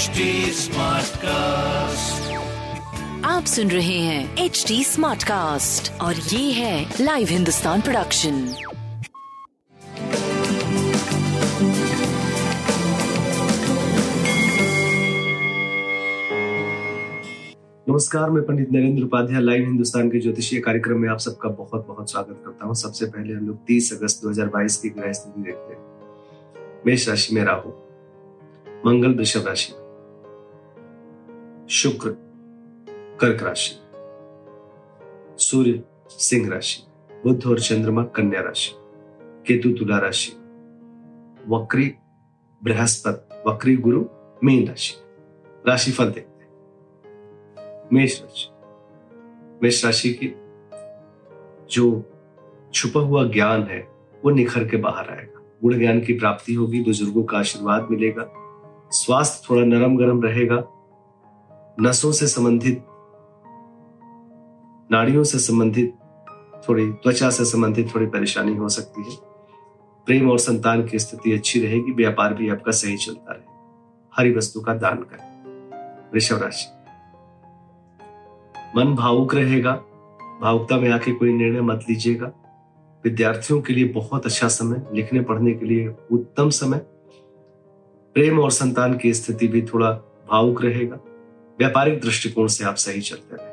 HD Smartcast. आप सुन रहे हैं एच डी स्मार्ट कास्ट और ये है लाइव हिंदुस्तान प्रोडक्शन नमस्कार मैं पंडित नरेंद्र उपाध्याय लाइव हिंदुस्तान के ज्योतिषीय कार्यक्रम में आप सबका बहुत बहुत स्वागत करता हूँ। सबसे पहले हम लोग 30 अगस्त 2022 की ग्रह स्थिति देखते हैं। मेष राशि में राहु मंगल वृषभ राशि में। शुक्र, कर्क राशि, सूर्य, सिंह राशि बुद्ध और चंद्रमा, कन्या राशि, केतु, तुला राशि, वक्री, बृहस्पति, वक्री गुरु, मीन राशि, राशिफल देखते मेष राशि मेष राशि की जो छुपा हुआ ज्ञान है, वो निखर के बाहर आएगा। गुण ज्ञान की प्राप्ति होगी, बुज़ुर्गों का आशीर्वाद मिलेगा, स्वास्थ्य थोड़ा नरम गरम रहेगा नसों से संबंधित, नाड़ियों से संबंधित, थोड़ी त्वचा से संबंधित थोड़ी परेशानी हो सकती है। प्रेम और संतान की स्थिति अच्छी रहेगी, व्यापार भी आपका सही चलता रहेगा हरी वस्तु का दान करें। वृषभ राशि। मन भावुक रहेगा, भावुकता में आके कोई निर्णय मत लीजिएगा। विद्यार्थियों के लिए बहुत अच्छा समय, लिखने, पढ़ने के लिए उत्तम समय। प्रेम और संतान की स्थिति भी थोड़ा भावुक रहेगा। व्यापारिक दृष्टिकोण से आप सही चलते रहे।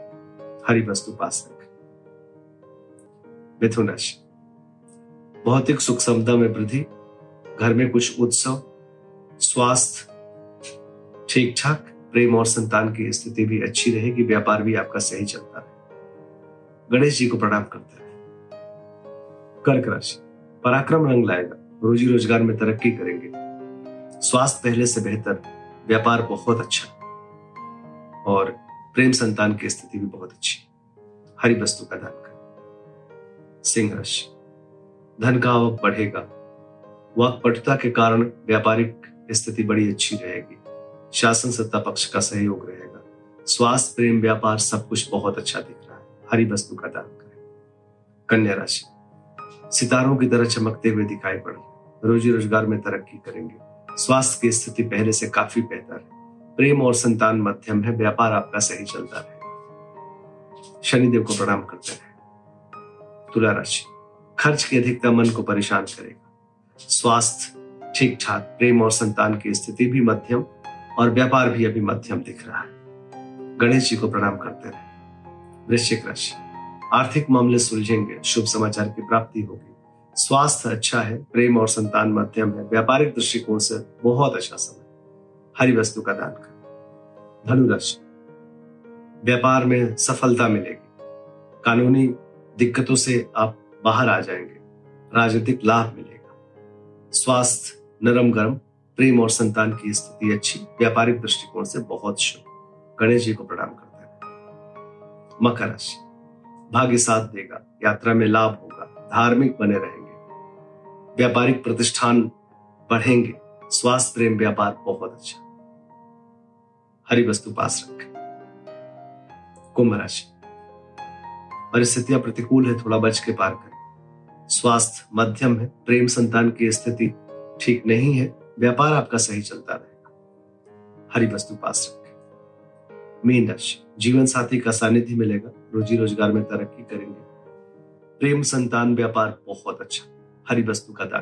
हरी वस्तु पास रखें। मिथुन राशि। भौतिक सुख समता में वृद्धि, घर में कुछ उत्सव, स्वास्थ्य ठीक ठाक प्रेम और संतान की स्थिति भी अच्छी रहेगी, व्यापार भी आपका सही चलता रहे। गणेश जी को प्रणाम करते रहे। कर्क राशि। पराक्रम रंग लाएगा। रोजी रोज़गार में तरक्की करेंगे। स्वास्थ्य पहले से बेहतर, व्यापार बहुत अच्छा। और प्रेम संतान की स्थिति भी बहुत अच्छी। हरी वस्तु का दान करें। सिंह राशि धन का आवक बढ़ेगा। वाकपटुता के कारण व्यापारिक स्थिति बड़ी अच्छी रहेगी। शासन सत्ता पक्ष का सहयोग रहेगा। स्वास्थ्य, प्रेम, व्यापार सब कुछ बहुत अच्छा दिख रहा है। हरी वस्तु का दान करें। कन्या राशि। सितारों की तरह चमकते हुए दिखाई पड़ रोजी रोज़गार में तरक्की करेंगे। स्वास्थ्य की स्थिति पहले से काफ़ी बेहतर है। प्रेम और संतान मध्यम है, व्यापार आपका सही चलता है शनिदेव को प्रणाम करते रहे। तुला राशि, खर्च की अधिकता मन को परेशान करेगा। स्वास्थ्य ठीक ठाक प्रेम और संतान की स्थिति भी मध्यम और व्यापार भी अभी मध्यम दिख रहा है। गणेश जी को प्रणाम करते रहे। वृश्चिक राशि, आर्थिक मामले सुलझेंगे, शुभ समाचार की प्राप्ति होगी। स्वास्थ्य अच्छा है, प्रेम और संतान मध्यम है, व्यापारिक दृष्टिकोण से बहुत अच्छा समय। हरी वस्तु का दान करें। धनुराशि, व्यापार में सफलता मिलेगी। कानूनी दिक्कतों से आप बाहर आ जाएँगे। राजनीतिक लाभ मिलेगा। स्वास्थ्य, नरम गरम, प्रेम और संतान की स्थिति अच्छी, व्यापारिक दृष्टिकोण से बहुत शुभ। गणेश जी को प्रणाम करते हैं। मकर राशि, भाग्य साथ देगा, यात्रा में लाभ होगा, धार्मिक बने रहेंगे। व्यापारिक प्रतिष्ठान बढ़ेंगे, स्वास्थ्य, प्रेम, व्यापार बहुत अच्छा। हरी वस्तु पास रखें। कुंभ राशि। परिस्थितियाँ प्रतिकूल है, थोड़ा बच के पार करें। स्वास्थ्य मध्यम है, प्रेम संतान की स्थिति ठीक नहीं है, व्यापार आपका सही चलता रहेगा। हरी वस्तु पास रखें। मीन राशि। जीवन साथी का सानिध्य मिलेगा, रोजी रोज़गार में तरक्की करेंगे। प्रेम संतान व्यापार बहुत अच्छा हरी वस्तु का दान